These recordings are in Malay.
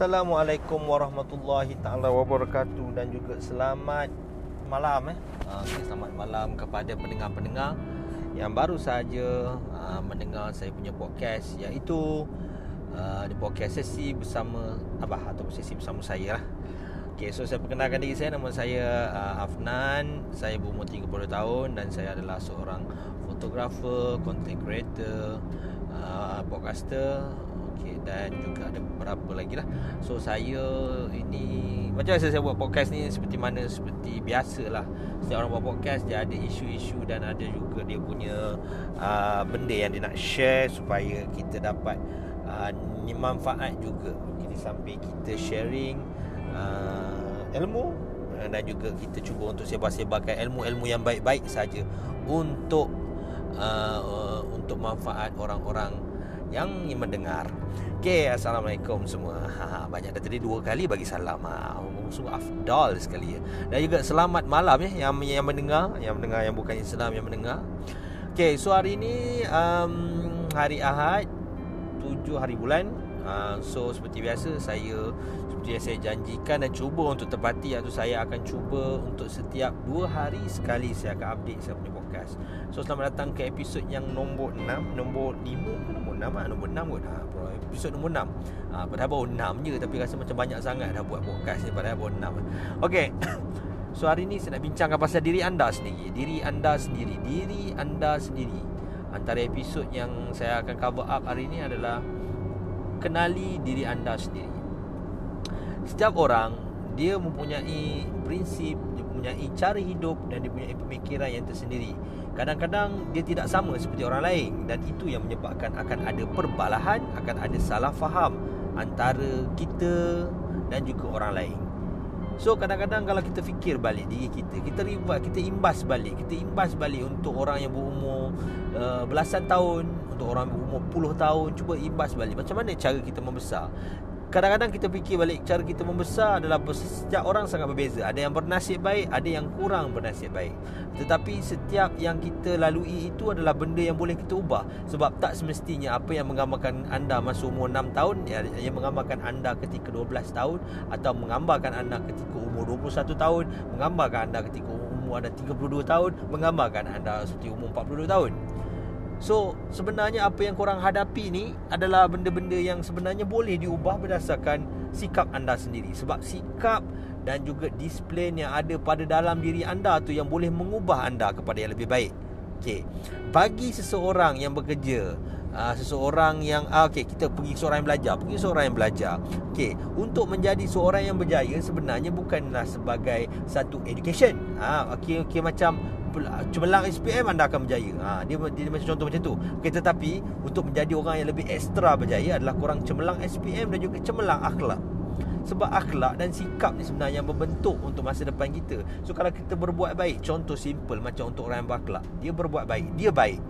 Assalamualaikum warahmatullahi taala wabarakatuh dan juga selamat malam eh. Uh, okay, selamat malam kepada pendengar-pendengar yang baru saja uh, mendengar saya punya podcast iaitu di podcast sesi bersama Abah atau sesi bersama saya lah. Okay, so saya perkenalkan diri saya Nama saya uh, Afnan Saya berumur 30 tahun Dan saya adalah seorang fotografer Content creator uh, Podcaster dan juga ada beberapa lagi lah. So saya ini macam biasa saya buat podcast ni seperti mana seperti biasa lah. Setiap orang buat podcast dia ada isu-isu dan ada juga dia punya uh, benda yang dia nak share supaya kita dapat uh, manfaat juga. Okay, di samping kita sharing uh, ilmu dan juga kita cuba untuk sebar-sebarkan ilmu-ilmu yang baik-baik saja untuk uh, uh, untuk manfaat orang-orang yang mendengar. Okey, assalamualaikum semua. Ha, ha, banyak dah tadi dua kali bagi salam. Ha, sungguh afdal sekali ya. Dan juga selamat malam ya yang yang mendengar, yang mendengar yang bukan Islam yang mendengar. Okey, so hari ini um, hari Ahad 7 hari bulan. Uh, so seperti biasa saya seperti yang saya janjikan dan cuba untuk tepati atau saya akan cuba untuk setiap dua hari sekali saya akan update saya punya podcast. So selamat datang ke episod yang nombor 6, nombor 5 ke nombor 6 ah, nombor 6 kot. Ha, episod nombor 6. Ha, padahal baru 6 je tapi rasa macam banyak sangat dah buat podcast ni padahal baru 6. Okey. So hari ni saya nak bincangkan pasal diri anda sendiri Diri anda sendiri Diri anda sendiri Antara episod yang saya akan cover up hari ni adalah Kenali diri anda sendiri. Setiap orang Dia mempunyai prinsip Dia mempunyai cara hidup Dan dia mempunyai pemikiran yang tersendiri. Kadang-kadang dia tidak sama seperti orang lain Dan itu yang menyebabkan akan ada perbalahan Akan ada salah faham Antara kita dan juga orang lain So kadang-kadang kalau kita fikir balik diri kita Kita ribat, kita imbas balik. Kita imbas balik untuk orang yang berumur uh, belasan tahun Untuk orang yang berumur puluh tahun. Cuba imbas balik. Macam mana cara kita membesar Kadang-kadang kita fikir balik cara kita membesar adalah setiap orang sangat berbeza. Ada yang bernasib baik, ada yang kurang bernasib baik. Tetapi setiap yang kita lalui itu adalah benda yang boleh kita ubah. Sebab tak semestinya apa yang menggambarkan anda masa umur 6 tahun ya, yang menggambarkan anda ketika 12 tahun atau menggambarkan anda ketika umur 21 tahun, menggambarkan anda ketika umur anda 32 tahun, menggambarkan anda seperti umur 42 tahun. So sebenarnya apa yang korang hadapi ni adalah benda-benda yang sebenarnya boleh diubah berdasarkan sikap anda sendiri. Sebab sikap dan juga disiplin yang ada pada dalam diri anda tu yang boleh mengubah anda kepada yang lebih baik Okay Bagi seseorang yang bekerja uh, Seseorang yang uh, Okay kita pergi seorang yang belajar Pergi seorang yang belajar Okay Untuk menjadi seorang yang berjaya Sebenarnya bukanlah sebagai satu education uh, Okay, okay macam cemerlang SPM anda akan berjaya. Ha, dia, dia, dia macam contoh macam tu. Okay, tetapi untuk menjadi orang yang lebih ekstra berjaya adalah kurang cemerlang SPM dan juga cemerlang akhlak. Sebab akhlak dan sikap ni sebenarnya yang membentuk untuk masa depan kita. So kalau kita berbuat baik, contoh simple macam untuk orang yang berakhlak, dia berbuat baik, dia baik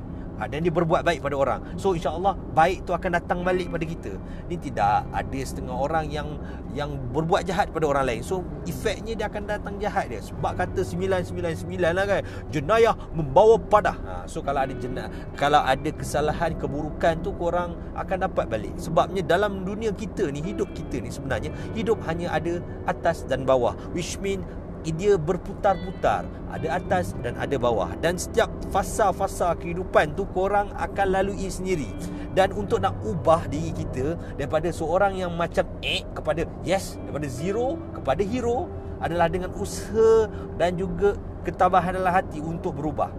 ha, dan dia berbuat baik pada orang. So insya-Allah baik tu akan datang balik pada kita. Ni tidak ada setengah orang yang yang berbuat jahat pada orang lain. So efeknya dia akan datang jahat dia. Sebab kata 999 lah kan. Jenayah membawa padah. Ha, so kalau ada jenayah, kalau ada kesalahan keburukan tu korang akan dapat balik. Sebabnya dalam dunia kita ni hidup kita ni sebenarnya hidup hanya ada atas dan bawah. Which mean dia berputar-putar ada atas dan ada bawah. Dan setiap fasa-fasa kehidupan tu korang akan lalui sendiri. Dan untuk nak ubah diri kita daripada seorang yang macam eh kepada yes daripada zero kepada hero adalah dengan usaha dan juga ketabahan dalam hati untuk berubah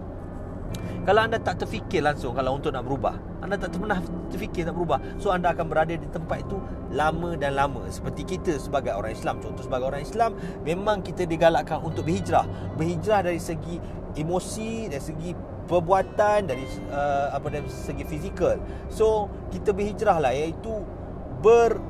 kalau anda tak terfikir langsung kalau untuk nak berubah, anda tak pernah terfikir nak berubah, so anda akan berada di tempat itu lama dan lama. Seperti kita sebagai orang Islam, contoh sebagai orang Islam, memang kita digalakkan untuk berhijrah. Berhijrah dari segi emosi, dari segi perbuatan, dari uh, apa dari segi fizikal. So, kita berhijrah lah iaitu ber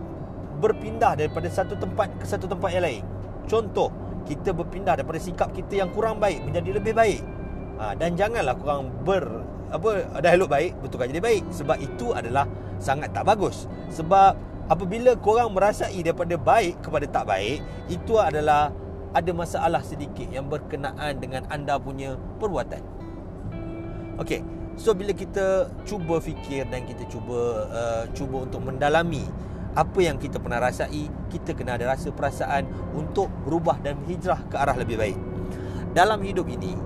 berpindah daripada satu tempat ke satu tempat yang lain. Contoh, kita berpindah daripada sikap kita yang kurang baik menjadi lebih baik ha, dan janganlah kurang ber apa dah elok baik betulkan jadi baik. Sebab itu adalah sangat tak bagus. Sebab apabila korang merasai daripada baik kepada tak baik itu adalah ada masalah sedikit yang berkenaan dengan anda punya perbuatan. Okey so bila kita cuba fikir dan kita cuba uh, cuba untuk mendalami apa yang kita pernah rasai kita kena ada rasa perasaan untuk berubah dan hijrah ke arah lebih baik. Dalam hidup ini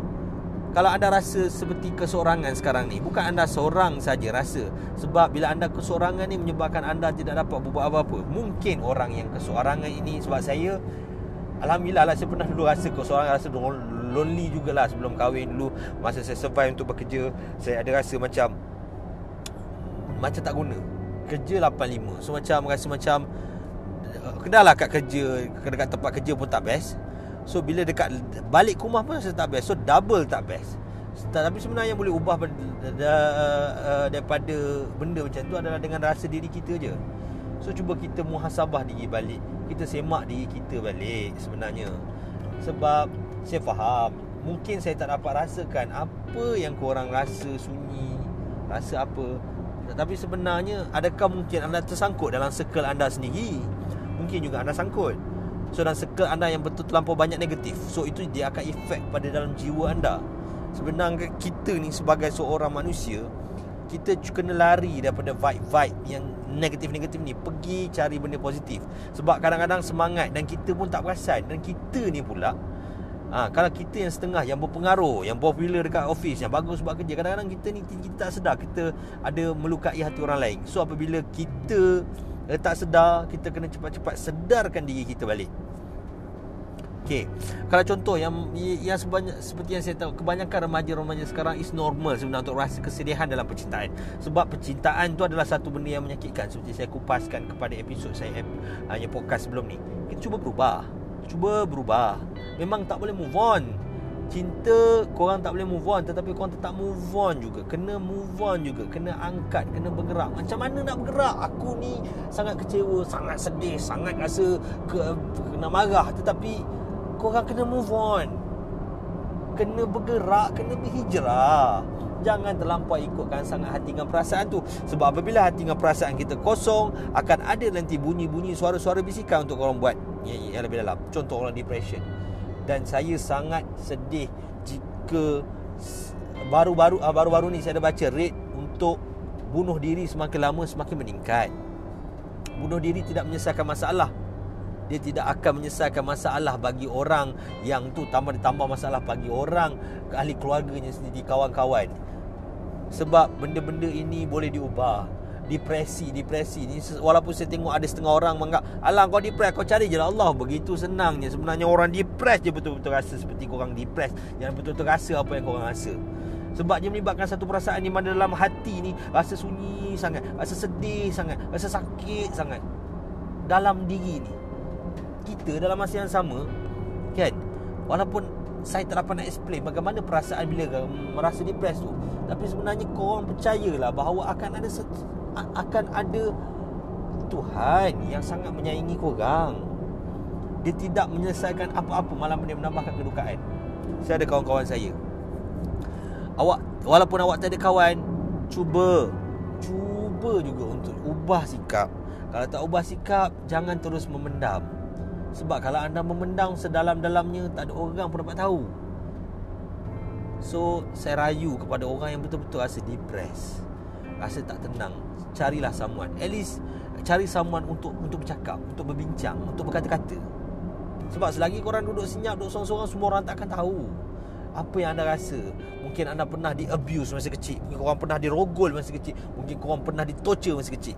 kalau anda rasa seperti kesorangan sekarang ni bukan anda seorang saja rasa. Sebab bila anda kesorangan ni menyebabkan anda tidak dapat berbuat apa-apa. Mungkin orang yang kesorangan ini sebab saya Alhamdulillah lah saya pernah dulu rasa kesorangan rasa lonely jugalah sebelum kahwin dulu. Masa saya survive untuk bekerja saya ada rasa macam macam tak guna. Kerja 85 so macam rasa macam uh, kenalah kat kerja dekat tempat kerja pun tak best so bila dekat balik rumah pun rasa tak best. So double tak best. Tapi sebenarnya yang boleh ubah uh, daripada benda macam tu adalah dengan rasa diri kita je. So cuba kita muhasabah diri balik. Kita semak diri kita balik sebenarnya. Sebab saya faham. Mungkin saya tak dapat rasakan apa yang korang rasa sunyi. Rasa apa. Tapi sebenarnya adakah mungkin anda tersangkut dalam circle anda sendiri? Mungkin juga anda sangkut. So dalam circle anda yang betul terlampau banyak negatif. So itu dia akan efek pada dalam jiwa anda. Sebenarnya kita ni sebagai seorang manusia kita kena lari daripada vibe-vibe yang negatif-negatif ni pergi cari benda positif sebab kadang-kadang semangat dan kita pun tak perasan dan kita ni pula Ha, kalau kita yang setengah yang berpengaruh, yang popular dekat office, yang bagus buat kerja, kadang-kadang kita ni kita tak sedar kita ada melukai hati orang lain. So apabila kita eh, tak sedar, kita kena cepat-cepat sedarkan diri kita balik. Okay. Kalau contoh yang yang sebanyak seperti yang saya tahu kebanyakan remaja-remaja sekarang is normal sebenarnya untuk rasa kesedihan dalam percintaan. Sebab percintaan tu adalah satu benda yang menyakitkan seperti saya kupaskan kepada episod saya hanya podcast sebelum ni. Kita cuba berubah. Cuba berubah Memang tak boleh move on Cinta korang tak boleh move on Tetapi korang tetap move on juga. Kena move on juga Kena angkat Kena bergerak. Macam mana nak bergerak? Aku ni sangat kecewa Sangat sedih Sangat rasa ke, Kena marah. Tetapi Korang kena move on. Kena bergerak Kena berhijrah. Jangan terlampau ikutkan sangat hati dengan perasaan tu. Sebab apabila hati dengan perasaan kita kosong Akan ada nanti bunyi-bunyi suara-suara bisikan Untuk korang buat. Yang, yang lebih dalam. Contoh orang depression dan saya sangat sedih jika baru-baru ah, baru-baru ni saya ada baca rate untuk bunuh diri semakin lama semakin meningkat. Bunuh diri tidak menyelesaikan masalah. Dia tidak akan menyelesaikan masalah bagi orang yang tu tambah ditambah masalah bagi orang ahli keluarganya sendiri kawan-kawan. Sebab benda-benda ini boleh diubah depresi depresi ni walaupun saya tengok ada setengah orang menganggap alah kau depres kau cari je lah Allah begitu senangnya sebenarnya orang depres je betul-betul rasa seperti kau orang depres yang betul-betul rasa apa yang kau orang rasa. Sebab dia melibatkan satu perasaan di mana dalam hati ni rasa sunyi sangat rasa sedih sangat rasa sakit sangat dalam diri ni. Kita dalam masa yang sama kan walaupun saya tak dapat nak explain bagaimana perasaan bila merasa depres tu tapi sebenarnya kau orang percayalah bahawa akan ada akan ada Tuhan yang sangat menyayangi korang Dia tidak menyelesaikan apa-apa Malah dia menambahkan kedukaan. Saya ada kawan-kawan saya. Awak Walaupun awak tak ada kawan Cuba Cuba juga untuk ubah sikap. Kalau tak ubah sikap Jangan terus memendam. Sebab kalau anda memendam sedalam-dalamnya Tak ada orang pun dapat tahu. So Saya rayu kepada orang yang betul-betul rasa depressed Rasa tak tenang. Carilah someone. At least cari someone untuk untuk bercakap untuk berbincang untuk berkata-kata sebab selagi korang duduk senyap duduk seorang-seorang semua orang tak akan tahu apa yang anda rasa. Mungkin anda pernah di abuse masa kecil. Mungkin korang pernah dirogol masa kecil. Mungkin korang pernah di torture masa kecil.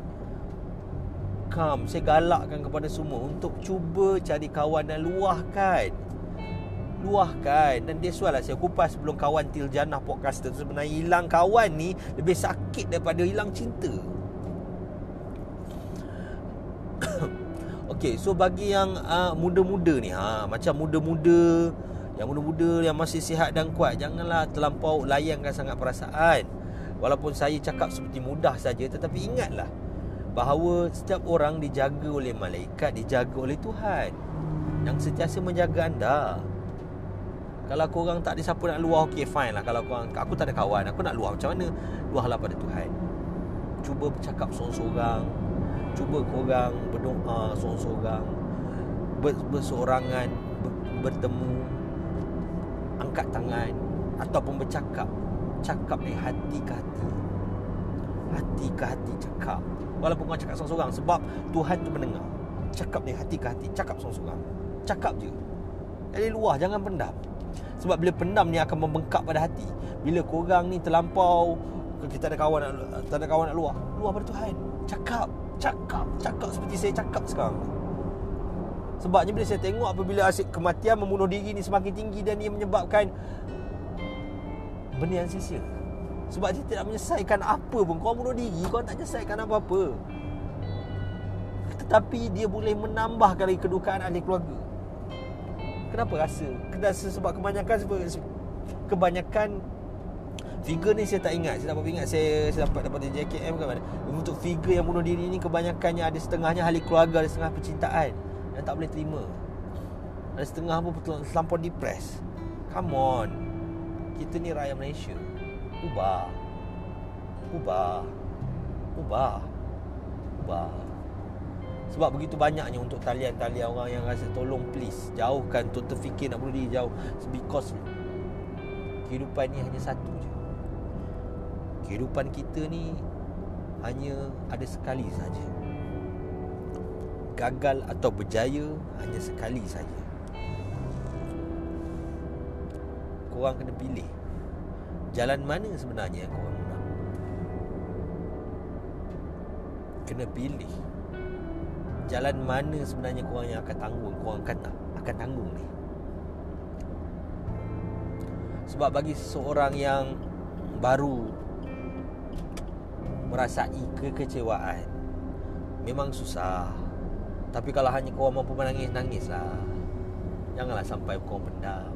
Come saya galakkan kepada semua untuk cuba cari kawan dan luahkan. Luahkan. Dan dia sualah saya kupas sebelum kawan til janah podcaster tu. Sebenarnya hilang kawan ni lebih sakit daripada hilang cinta Okey, so bagi yang uh, muda-muda ni ha macam muda-muda yang muda-muda yang masih sihat dan kuat janganlah terlampau layankan sangat perasaan. Walaupun saya cakap seperti mudah saja tetapi ingatlah bahawa setiap orang dijaga oleh malaikat, dijaga oleh Tuhan yang sentiasa menjaga anda. Kalau korang tak ada siapa nak luah Okey fine lah Kalau korang Aku tak ada kawan Aku nak luah macam mana Luahlah pada Tuhan Cuba bercakap seorang-seorang cuba korang berdoa seorang-seorang berseorangan bertemu angkat tangan ataupun bercakap cakap dari hati ke hati. Hati ke hati cakap. Walaupun kau cakap seorang-seorang Sebab Tuhan tu mendengar. Cakap ni hati ke hati Cakap seorang-seorang. Cakap je. Dari luar jangan pendam. Sebab bila pendam ni akan membengkak pada hati. Bila korang ni terlampau Kita ada kawan nak, tak ada kawan nak luar Luar pada Tuhan. Cakap Cakap Cakap seperti saya cakap sekarang Sebabnya bila saya tengok apabila asyik kematian membunuh diri ni semakin tinggi dan ia menyebabkan benda yang sia-sia. Sebab dia tidak menyelesaikan apa pun. Kau bunuh diri, kau tak menyelesaikan apa-apa. Tetapi dia boleh menambah kali kedukaan ahli keluarga. Kenapa rasa? Kenapa sebab kebanyakan sebab kebanyakan figure ni saya tak ingat. Saya dapat ingat saya saya dapat dapat dari JKM ke mana. Untuk figure yang bunuh diri ni kebanyakannya ada setengahnya ahli keluarga, ada setengah percintaan yang tak boleh terima. Ada setengah pun terlampau depres. Come on. Kita ni rakyat Malaysia. Ubah. Ubah. Ubah. Ubah. Sebab begitu banyaknya untuk talian-talian orang yang rasa tolong please jauhkan tu terfikir nak bunuh diri jauh because kehidupan ni hanya satu je. Kehidupan kita ni hanya ada sekali saja. Gagal atau berjaya hanya sekali saja. Korang kena pilih Jalan mana sebenarnya korang nak Kena pilih Jalan mana sebenarnya korang yang akan tanggung Korang akan, akan tanggung ni Sebab bagi seseorang yang Baru Merasai kekecewaan Memang susah. Tapi kalau hanya korang mampu menangis Nangislah Janganlah sampai korang pendam.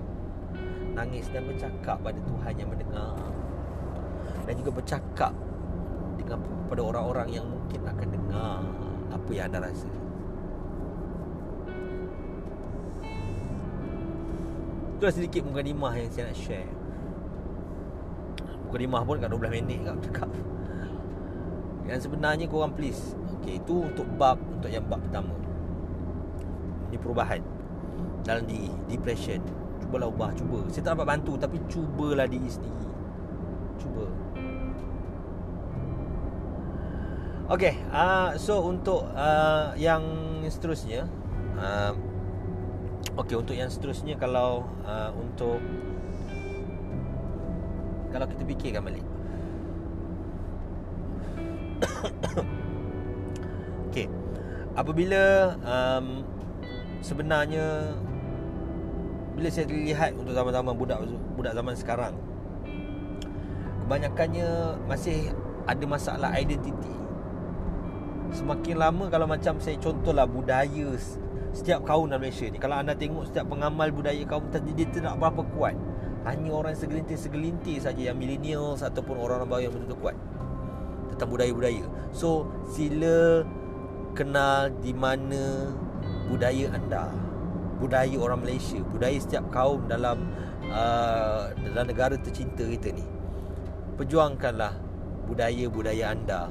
Nangis dan bercakap pada Tuhan yang mendengar. Dan juga bercakap dengan pada orang-orang yang mungkin akan dengar Apa yang anda rasa. Itulah sedikit mukadimah yang saya nak share. Mukadimah pun kat 12 minit kat cakap Yang sebenarnya korang please Okay, itu untuk bab Untuk yang bab pertama. Ini perubahan Dalam diri Depression. Cubalah ubah cuba. Saya tak dapat bantu tapi cubalah diri sendiri. Cuba. Okay, uh, so untuk uh, yang seterusnya uh, Okay, untuk yang seterusnya kalau uh, untuk Kalau kita fikirkan balik apabila um, sebenarnya bila saya lihat untuk zaman-zaman budak budak zaman sekarang kebanyakannya masih ada masalah identiti. Semakin lama kalau macam saya contohlah budaya setiap kaum dalam Malaysia ni kalau anda tengok setiap pengamal budaya kaum dia tidak berapa kuat. Hanya orang segelintir-segelintir saja yang millennials ataupun orang-orang baru yang betul-betul kuat tentang budaya-budaya. So sila kenal di mana budaya anda budaya orang Malaysia, budaya setiap kaum dalam uh, dalam negara tercinta kita ni. Perjuangkanlah budaya-budaya anda.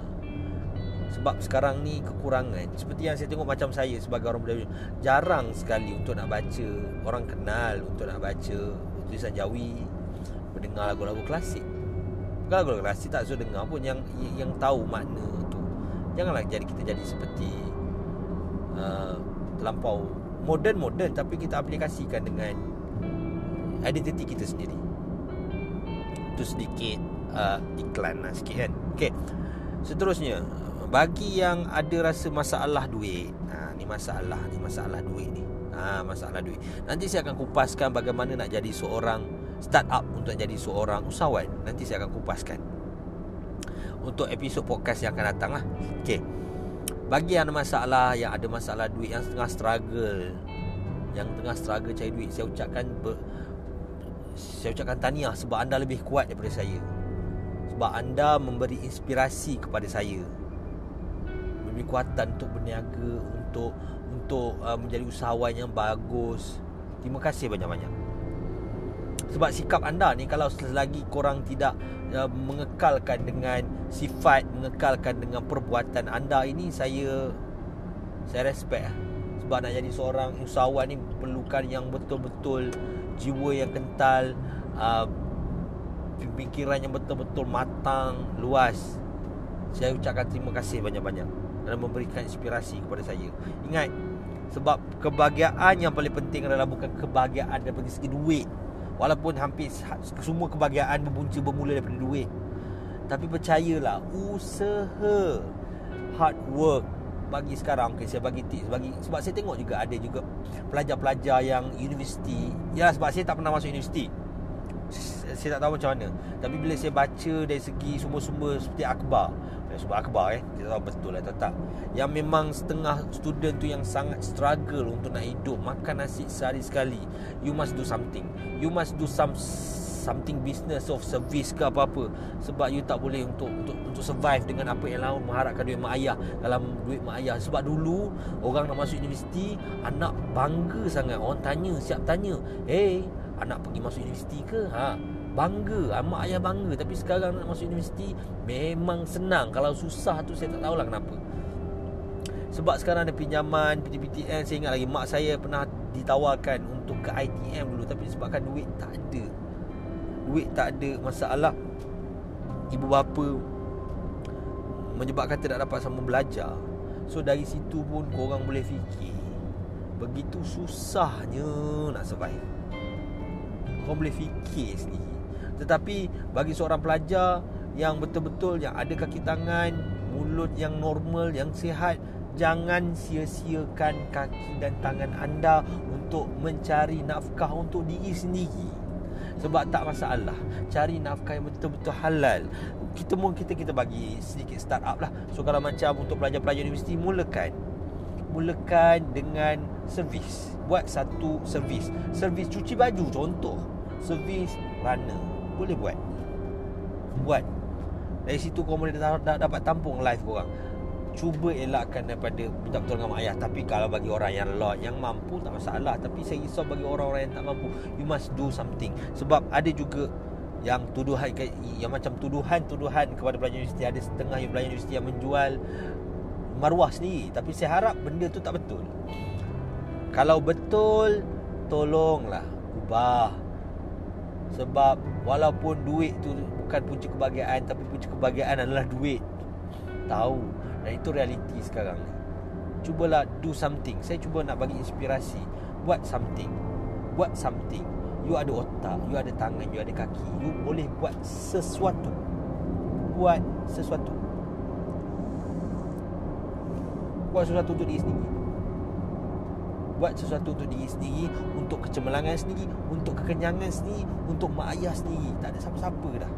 Sebab sekarang ni kekurangan Seperti yang saya tengok macam saya sebagai orang budaya Jarang sekali untuk nak baca Orang kenal untuk nak baca Tulisan Jawi Mendengar lagu-lagu klasik Bukan lagu-lagu klasik tak suruh dengar pun Yang yang tahu makna Janganlah jadi kita jadi seperti uh, Terlampau moden-moden tapi kita aplikasikan dengan identiti kita sendiri. Itu sedikit uh, iklan lah sikit kan. Okey. Seterusnya, bagi yang ada rasa masalah duit. Ha ni masalah, ni masalah duit ni. Ha masalah duit. Nanti saya akan kupaskan bagaimana nak jadi seorang startup untuk jadi seorang usahawan. Nanti saya akan kupaskan. Untuk episod podcast yang akan datang lah. Okey. Bagi yang ada masalah Yang ada masalah duit Yang tengah struggle Yang tengah struggle cari duit Saya ucapkan ber, Saya ucapkan tahniah Sebab anda lebih kuat daripada saya Sebab anda memberi inspirasi kepada saya Memberi kuatan untuk berniaga Untuk untuk uh, menjadi usahawan yang bagus Terima kasih banyak-banyak sebab sikap anda ni kalau selagi korang tidak uh, mengekalkan dengan sifat, mengekalkan dengan perbuatan anda ini saya saya respect lah. Sebab nak jadi seorang usahawan ni perlukan yang betul-betul jiwa yang kental, uh, fikiran yang betul-betul matang, luas. Saya ucapkan terima kasih banyak-banyak Dan memberikan inspirasi kepada saya Ingat Sebab kebahagiaan yang paling penting adalah Bukan kebahagiaan daripada segi duit Walaupun hampir semua kebahagiaan Berpunca bermula daripada duit. Tapi percayalah Usaha Hard work bagi sekarang okay, saya bagi tips. Bagi sebab saya tengok juga ada juga pelajar-pelajar yang universiti ya sebab saya tak pernah masuk universiti saya tak tahu macam mana. Tapi bila saya baca dari segi sumber-sumber seperti akhbar Sumber akhbar eh Kita tahu betul lah tak Yang memang setengah student tu yang sangat struggle untuk nak hidup Makan nasi sehari sekali You must do something. You must do some something business of service ke apa-apa. Sebab you tak boleh untuk untuk untuk survive dengan apa yang lain mengharapkan duit mak ayah. Dalam duit mak ayah. Sebab dulu orang nak masuk universiti anak bangga sangat. Orang tanya siap tanya hey anak pergi masuk universiti ke? Ha Bangga Mak ayah bangga. Tapi sekarang nak masuk universiti Memang senang. Kalau susah tu Saya tak tahulah kenapa. Sebab sekarang ada pinjaman PTPTN Saya ingat lagi Mak saya pernah ditawarkan Untuk ke ITM dulu. Tapi sebabkan duit tak ada. Duit tak ada Masalah. Ibu bapa Menyebabkan tidak dapat sama belajar. So dari situ pun Korang boleh fikir Begitu susahnya Nak survive. Korang boleh fikir sendiri tetapi bagi seorang pelajar yang betul-betul yang ada kaki tangan, mulut yang normal, yang sihat, jangan sia-siakan kaki dan tangan anda untuk mencari nafkah untuk diri sendiri. Sebab tak masalah Cari nafkah yang betul-betul halal. Kita pun kita kita bagi sedikit start up lah. So kalau macam untuk pelajar-pelajar universiti Mulakan. Mulakan dengan servis. Buat satu servis. Servis cuci baju contoh. Servis runner boleh buat. Buat. Dari situ kau boleh dapat tampung live korang. Cuba elakkan daripada Minta betul dengan mak ayah. Tapi kalau bagi orang yang lot Yang mampu tak masalah. Tapi saya risau bagi orang-orang yang tak mampu. You must do something. Sebab ada juga yang tuduhan yang macam tuduhan-tuduhan kepada pelajar universiti. Ada setengah yang pelajar universiti yang menjual maruah sendiri. Tapi saya harap benda tu tak betul. Kalau betul tolonglah ubah sebab walaupun duit tu bukan punca kebahagiaan Tapi punca kebahagiaan adalah duit. Tahu. Dan itu realiti sekarang ni. Cubalah do something. Saya cuba nak bagi inspirasi. Buat something. Buat something. You ada otak You ada tangan You ada kaki. You boleh buat sesuatu. Buat sesuatu. Buat sesuatu untuk diri sendiri buat sesuatu untuk diri sendiri untuk kecemerlangan sendiri untuk kekenyangan sendiri untuk mak ayah sendiri. Tak ada siapa-siapa dah.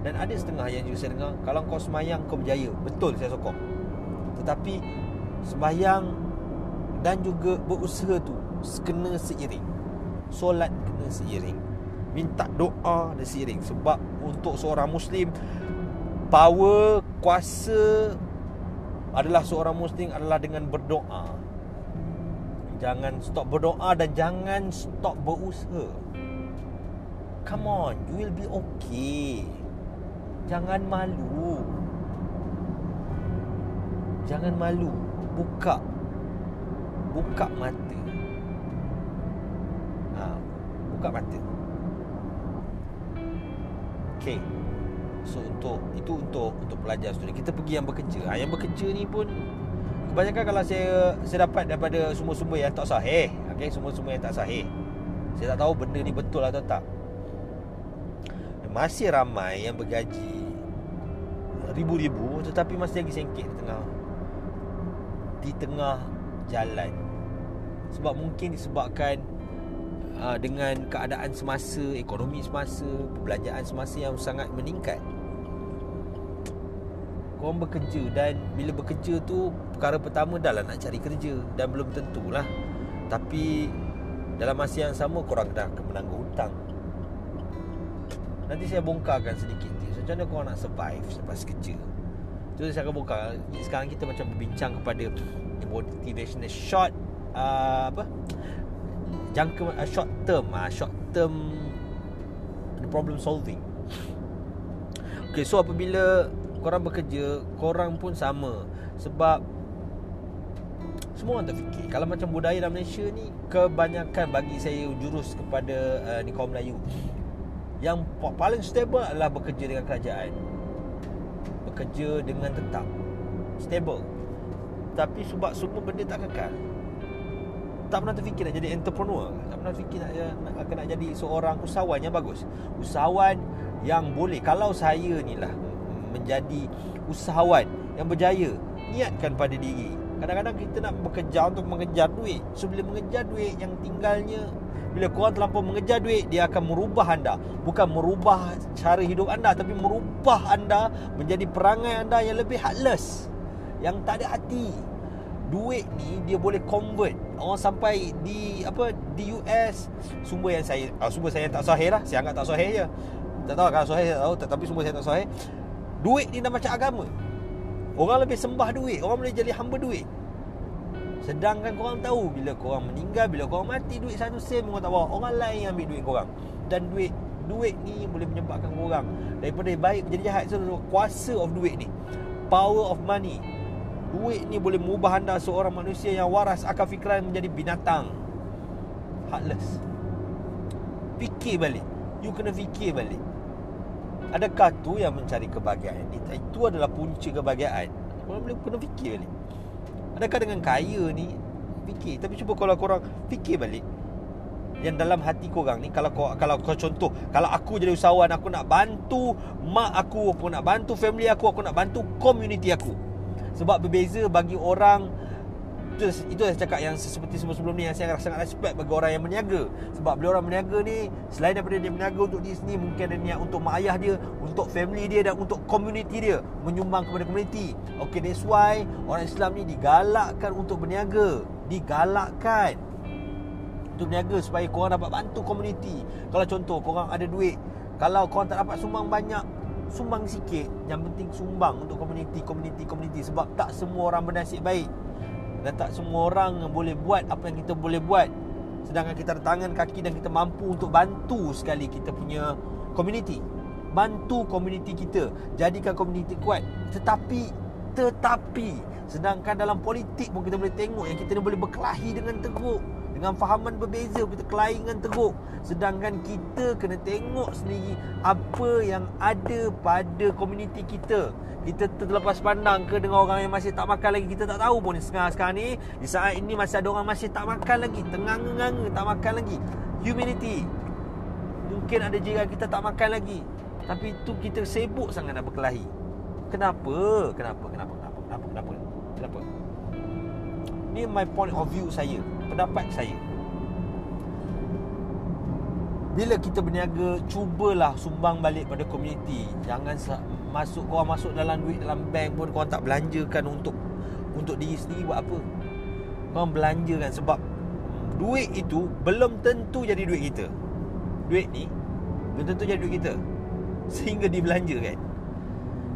Dan ada setengah yang juga saya dengar kalau kau semayang kau berjaya. Betul saya sokong. Tetapi semayang dan juga berusaha tu kena seiring. Solat kena seiring. Minta doa dan seiring. Sebab untuk seorang muslim power kuasa adalah seorang muslim adalah dengan berdoa. Jangan stop berdoa dan jangan stop berusaha. Come on, you will be okay. Jangan malu. Jangan malu. Buka. Buka mata. Ha, buka mata. Okay. So untuk itu untuk untuk pelajar student kita pergi yang bekerja. Ha, yang bekerja ni pun kebanyakan kalau saya saya dapat daripada sumber-sumber yang tak sahih. Okey, sumber-sumber yang tak sahih. Saya tak tahu benda ni betul atau tak. Masih ramai yang bergaji ribu-ribu tetapi masih lagi sengkit di tengah di tengah jalan. Sebab mungkin disebabkan uh, dengan keadaan semasa, ekonomi semasa, perbelanjaan semasa yang sangat meningkat korang bekerja dan bila bekerja tu perkara pertama dah lah nak cari kerja dan belum tentulah tapi dalam masa yang sama korang dah akan menanggung hutang. Nanti saya bongkarkan sedikit tips macam mana korang nak survive selepas kerja? Tu saya akan bongkar. Sekarang kita macam berbincang kepada motivational short uh, apa? Jangka uh, short term uh, short term problem solving. Okay so apabila korang bekerja korang pun sama. Sebab semua orang terfikir kalau macam budaya dalam Malaysia ni kebanyakan bagi saya jurus kepada uh, ni kaum Melayu. Yang paling stable adalah bekerja dengan kerajaan. Bekerja dengan tetap. Stable. Tapi sebab semua benda tak kekal. Tak pernah terfikir nak jadi entrepreneur. Tak pernah fikir nak, nak akan nak jadi seorang usahawan yang bagus. Usahawan yang boleh. Kalau saya ni lah menjadi usahawan yang berjaya niatkan pada diri. Kadang-kadang kita nak bekerja untuk mengejar duit. Sebelum mengejar duit yang tinggalnya bila korang terlampau mengejar duit Dia akan merubah anda. Bukan merubah cara hidup anda Tapi merubah anda Menjadi perangai anda yang lebih heartless Yang tak ada hati. Duit ni dia boleh convert Orang sampai di apa di US Sumber yang saya uh, Sumber saya tak sahih lah. Saya anggap tak sahih je. Tak tahu kalau sahih tak tahu. Tapi sumber saya tak sahih Duit ni dah macam agama Orang lebih sembah duit Orang boleh jadi hamba duit Sedangkan korang tahu bila korang meninggal, bila korang mati duit satu sen pun tak bawa. Orang lain yang ambil duit korang. Dan duit duit ni boleh menyebabkan korang daripada baik menjadi jahat. So, kuasa of duit ni. Power of money. Duit ni boleh mengubah anda seorang manusia yang waras akal fikiran menjadi binatang. Heartless. Fikir balik. You kena fikir balik. Adakah tu yang mencari kebahagiaan? Itu adalah punca kebahagiaan. Korang boleh kena fikir balik. Adakah dengan kaya ni Fikir Tapi cuba kalau korang Fikir balik Yang dalam hati korang ni Kalau kau kalau kau contoh Kalau aku jadi usahawan Aku nak bantu Mak aku Aku nak bantu family aku Aku nak bantu community aku Sebab berbeza bagi orang itu itu saya cakap yang seperti sebelum-sebelum ni yang saya rasa sangat respect bagi orang yang berniaga. Sebab bila orang berniaga ni selain daripada dia berniaga untuk diri sendiri mungkin ada niat untuk mak ayah dia untuk family dia dan untuk community dia menyumbang kepada community. Okay that's why orang Islam ni digalakkan untuk berniaga. Digalakkan untuk berniaga supaya korang dapat bantu community. Kalau contoh korang ada duit kalau korang tak dapat sumbang banyak sumbang sikit. Yang penting sumbang untuk community community community. Sebab tak semua orang bernasib baik dan tak semua orang boleh buat apa yang kita boleh buat. Sedangkan kita ada tangan, kaki dan kita mampu untuk bantu sekali kita punya community. Bantu community kita. Jadikan community kuat. Tetapi Tetapi Sedangkan dalam politik pun kita boleh tengok Yang kita ni boleh berkelahi dengan teruk dengan fahaman berbeza Kita kelahi dengan teruk Sedangkan kita kena tengok sendiri Apa yang ada pada komuniti kita Kita terlepas pandang ke Dengan orang yang masih tak makan lagi Kita tak tahu pun sekarang-sekarang ni Di saat ini masih ada orang masih tak makan lagi Tengah-nganga tak makan lagi Humility Mungkin ada jiran kita tak makan lagi Tapi itu kita sibuk sangat nak berkelahi Kenapa? Kenapa? Kenapa? Kenapa? Kenapa? Kenapa? Kenapa? Ni my point of view saya pendapat saya. Bila kita berniaga cubalah sumbang balik pada komuniti. Jangan masuk kau masuk dalam duit dalam bank pun kau tak belanjakan untuk untuk diri sendiri buat apa. Kau belanjakan sebab duit itu belum tentu jadi duit kita. Duit ni belum tentu jadi duit kita. Sehingga dibelanjakan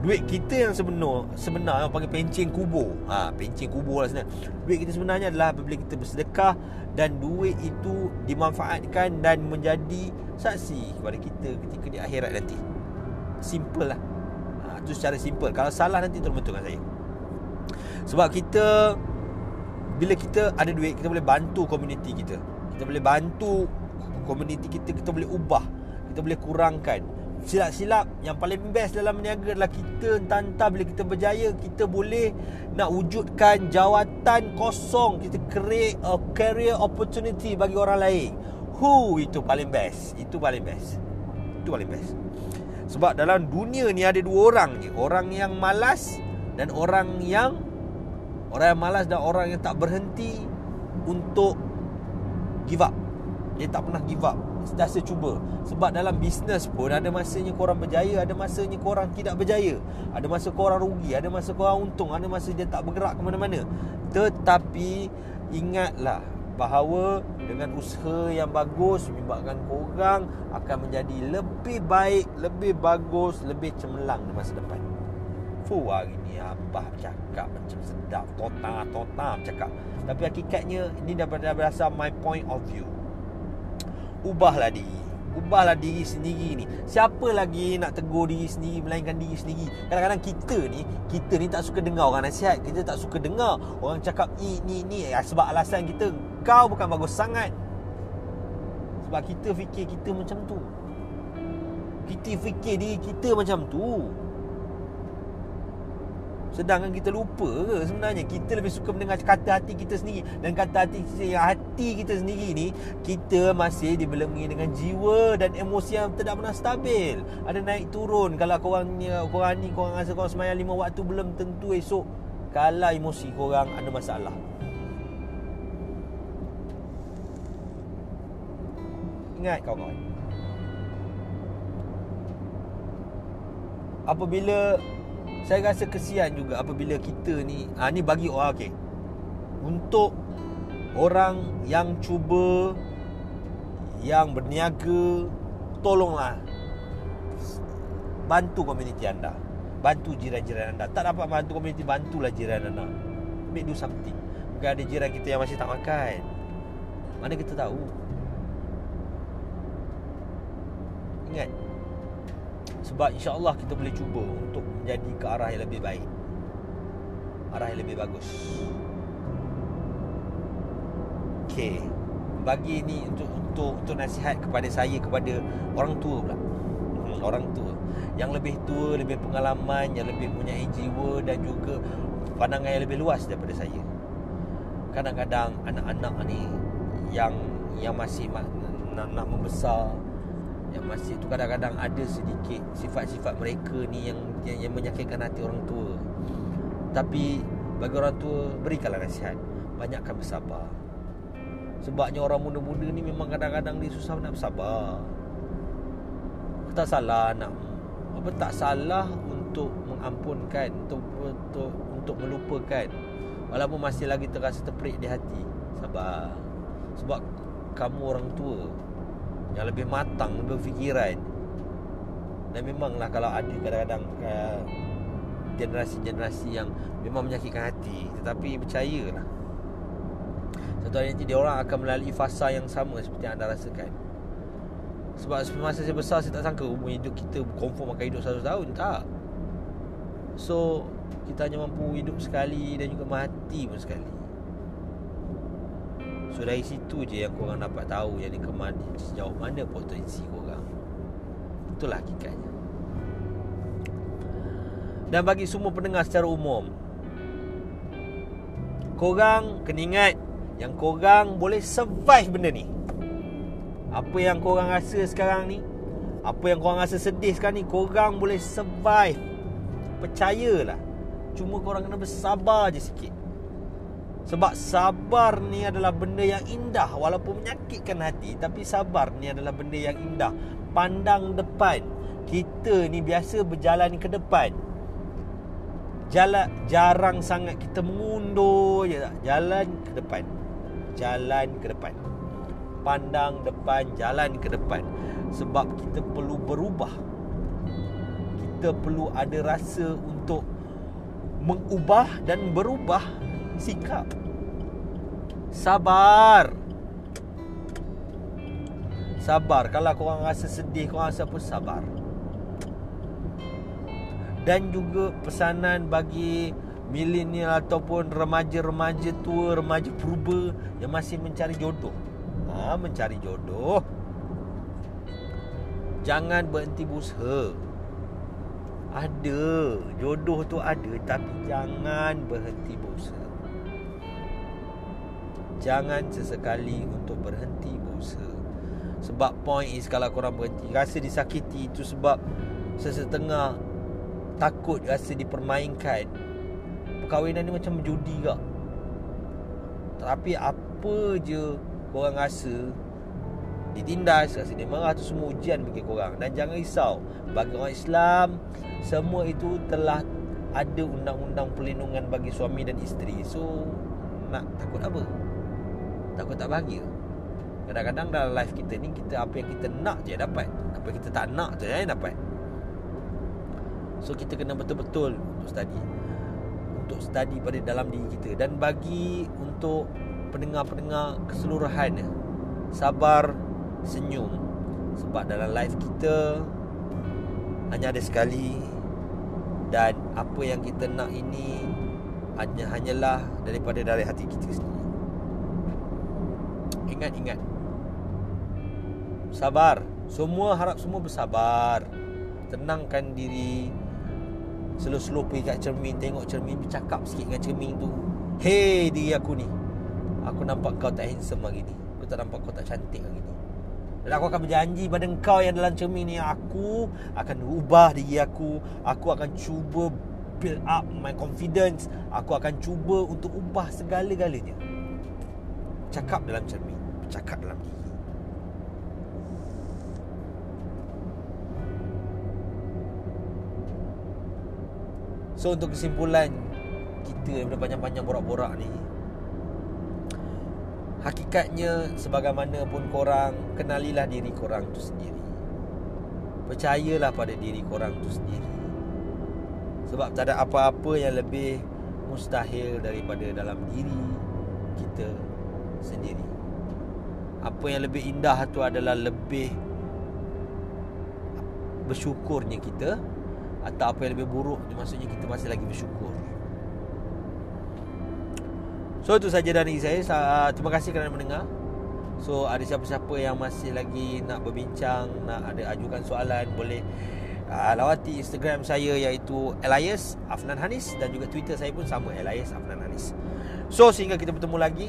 duit kita yang sebenar sebenar yang panggil pencing kubur. Ha pencing kubur lah sebenarnya. Duit kita sebenarnya adalah apabila kita bersedekah dan duit itu dimanfaatkan dan menjadi saksi kepada kita ketika di akhirat nanti. Simple lah. Ha, itu secara simple. Kalau salah nanti tolong betulkan saya. Sebab kita bila kita ada duit kita boleh bantu komuniti kita. Kita boleh bantu komuniti kita kita boleh ubah kita boleh kurangkan silap-silap. Yang paling best dalam berniaga adalah kita entah-entah bila kita berjaya kita boleh nak wujudkan jawatan kosong. Kita create a career opportunity bagi orang lain. Who itu paling best. Itu paling best. Itu paling best. Sebab dalam dunia ni ada dua orang je. Orang yang malas dan orang yang orang yang malas dan orang yang tak berhenti untuk give up. Dia tak pernah give up Sentiasa cuba Sebab dalam bisnes pun Ada masanya korang berjaya Ada masanya korang tidak berjaya. Ada masa korang rugi Ada masa korang untung Ada masa dia tak bergerak ke mana-mana. Tetapi Ingatlah Bahawa Dengan usaha yang bagus Menyebabkan korang Akan menjadi lebih baik Lebih bagus Lebih cemerlang di masa depan. Fuh hari ni Abah cakap macam sedap. Total-total cakap. Tapi hakikatnya Ini dah berasal my point of view ubahlah diri. Ubahlah diri sendiri ni. Siapa lagi nak tegur diri sendiri melainkan diri sendiri? Kadang-kadang kita ni kita ni tak suka dengar orang nasihat. Kita tak suka dengar orang cakap ni ni ni. Ya, sebab alasan kita kau bukan bagus sangat. Sebab kita fikir kita macam tu. Kita fikir diri kita macam tu Sedangkan kita lupa ke sebenarnya Kita lebih suka mendengar kata hati kita sendiri Dan kata hati kita yang hati kita sendiri ni Kita masih dibelenggi dengan jiwa Dan emosi yang tidak pernah stabil. Ada naik turun. Kalau korang Korang ni korang rasa korang semayang lima waktu Belum tentu esok Kalau emosi korang ada masalah. Ingat kawan-kawan. Apabila saya rasa kesian juga apabila kita ni ah ni bagi orang okey. Untuk orang yang cuba yang berniaga tolonglah bantu komuniti anda. Bantu jiran-jiran anda. Tak dapat bantu komuniti bantulah jiran anda. Make do something. Mungkin ada jiran kita yang masih tak makan. Mana kita tahu? Ingat sebab insya-Allah kita boleh cuba untuk menjadi ke arah yang lebih baik. Arah yang lebih bagus. Okey. Bagi ini untuk untuk untuk nasihat kepada saya kepada orang tua pula. Hmm, orang tua yang lebih tua, lebih pengalaman, yang lebih punya jiwa dan juga pandangan yang lebih luas daripada saya. Kadang-kadang anak-anak ni yang yang masih nak, nak membesar yang masih tu kadang-kadang ada sedikit sifat-sifat mereka ni yang, yang yang menyakitkan hati orang tua. Tapi bagi orang tua berikanlah nasihat, banyakkan bersabar. Sebabnya orang muda-muda ni memang kadang-kadang dia susah nak bersabar. Tak salah nak apa tak salah untuk mengampunkan untuk untuk untuk melupakan walaupun masih lagi terasa terperik di hati. Sabar. Sebab kamu orang tua yang lebih matang, lebih fikiran. Dan memanglah kalau ada kadang-kadang uh, generasi-generasi yang memang menyakitkan hati, tetapi percayalah. Satu hari nanti dia orang akan melalui fasa yang sama seperti yang anda rasakan. Sebab semasa saya besar saya tak sangka umur hidup kita confirm akan hidup 100 tahun, tak. So, kita hanya mampu hidup sekali dan juga mati pun sekali. So dari situ je yang korang dapat tahu Yang ni kemana Sejauh mana potensi korang. Itulah hakikatnya. Dan bagi semua pendengar secara umum Korang kena ingat Yang korang boleh survive benda ni. Apa yang korang rasa sekarang ni Apa yang korang rasa sedih sekarang ni Korang boleh survive. Percayalah. Cuma korang kena bersabar je sikit sebab sabar ni adalah benda yang indah. Walaupun menyakitkan hati Tapi sabar ni adalah benda yang indah. Pandang depan. Kita ni biasa berjalan ke depan. Jalan Jarang sangat kita mengundur je tak. Jalan ke depan. Jalan ke depan. Pandang depan Jalan ke depan. Sebab kita perlu berubah. Kita perlu ada rasa untuk Mengubah dan berubah sikap. Sabar. Sabar. Kalau korang rasa sedih Korang rasa apa Sabar. Dan juga pesanan bagi Milenial ataupun remaja-remaja tua Remaja purba Yang masih mencari jodoh. Ha, Mencari jodoh. Jangan berhenti berusaha. Ada. Jodoh tu ada Tapi jangan berhenti berusaha Jangan sesekali untuk berhenti berusaha Sebab point is kalau korang berhenti Rasa disakiti itu sebab Sesetengah Takut rasa dipermainkan. Perkahwinan ni macam judi kak. Tapi apa je Korang rasa Ditindas Rasa dia marah tu semua ujian bagi korang. Dan jangan risau Bagi orang Islam Semua itu telah Ada undang-undang perlindungan bagi suami dan isteri. So Nak takut apa? Takut tak bahagia. Kadang-kadang dalam life kita ni Kita apa yang kita nak je dapat. Apa yang kita tak nak je yang dapat. So kita kena betul-betul Untuk study. Untuk study pada dalam diri kita. Dan bagi Untuk Pendengar-pendengar Keseluruhan Sabar Senyum. Sebab dalam life kita Hanya ada sekali. Dan Apa yang kita nak ini Hanya hanyalah Daripada dari hati kita sendiri ingat-ingat Sabar. Semua harap semua bersabar. Tenangkan diri. Slow-slow pergi kat cermin Tengok cermin Bercakap sikit dengan cermin tu. Hey diri aku ni. Aku nampak kau tak handsome lagi ni. Aku tak nampak kau tak cantik lagi ni. Dan aku akan berjanji pada kau yang dalam cermin ni Aku akan ubah diri aku. Aku akan cuba build up my confidence. Aku akan cuba untuk ubah segala-galanya. Cakap dalam cermin Cakap dalam diri So untuk kesimpulan kita daripada panjang-panjang borak-borak ni Hakikatnya sebagaimanapun korang Kenalilah diri korang tu sendiri. Percayalah pada diri korang tu sendiri. Sebab tak ada apa-apa yang lebih mustahil daripada dalam diri kita sendiri Apa yang lebih indah tu adalah lebih Bersyukurnya kita atau apa yang lebih buruk maksudnya kita masih lagi bersyukur. So itu saja dari saya. Terima kasih kerana mendengar. So ada siapa-siapa yang masih lagi nak berbincang nak ada ajukan soalan boleh uh, lawati Instagram saya iaitu Elias Afnan Hanis dan juga Twitter saya pun sama Elias Afnan Hanis. So sehingga kita bertemu lagi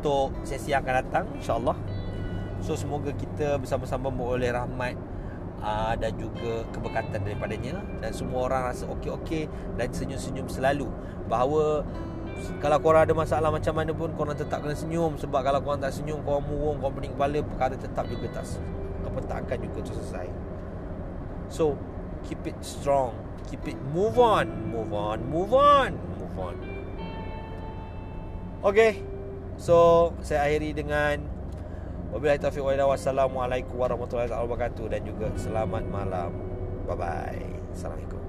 untuk sesi yang akan datang insyaAllah. So semoga kita bersama-sama beroleh rahmat uh, dan juga keberkatan daripadanya. Dan semua orang rasa okey-okey dan senyum-senyum selalu. Bahawa kalau korang ada masalah macam mana pun korang tetap kena senyum. Sebab kalau korang tak senyum korang murung korang pening kepala perkara tetap juga tak apa tak akan juga selesai so keep it strong. Keep it move on. Move on move on move on. Okay so saya akhiri dengan Wabillahi taufiq wa Wassalamualaikum warahmatullahi wabarakatuh dan juga selamat malam. Bye bye. Assalamualaikum.